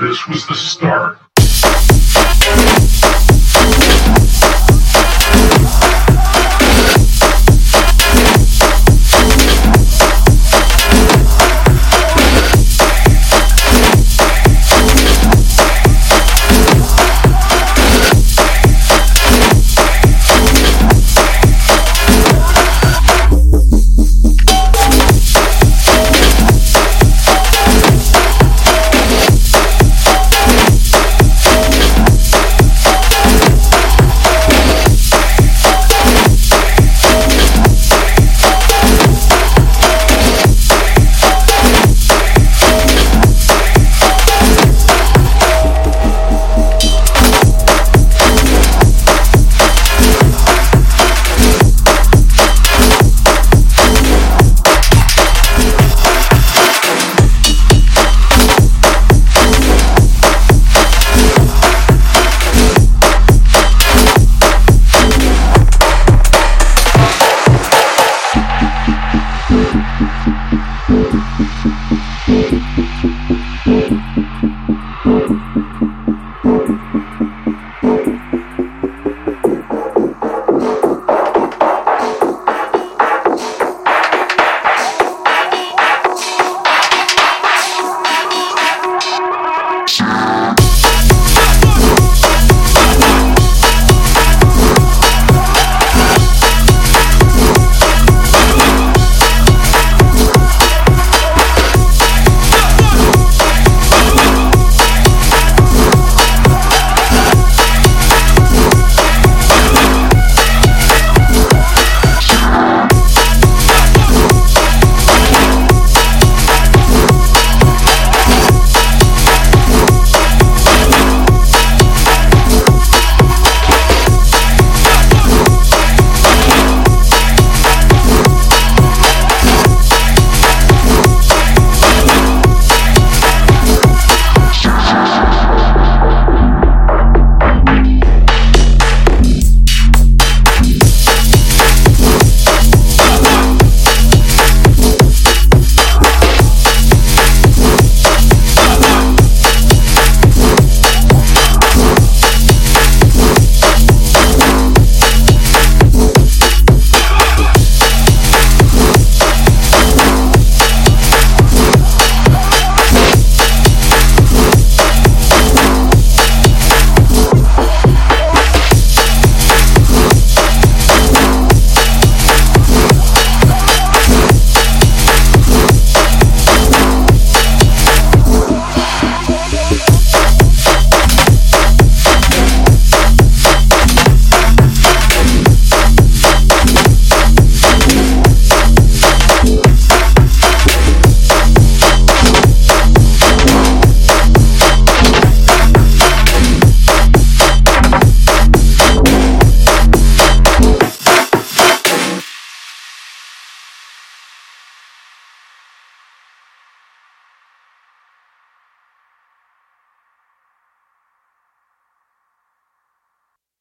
This was the start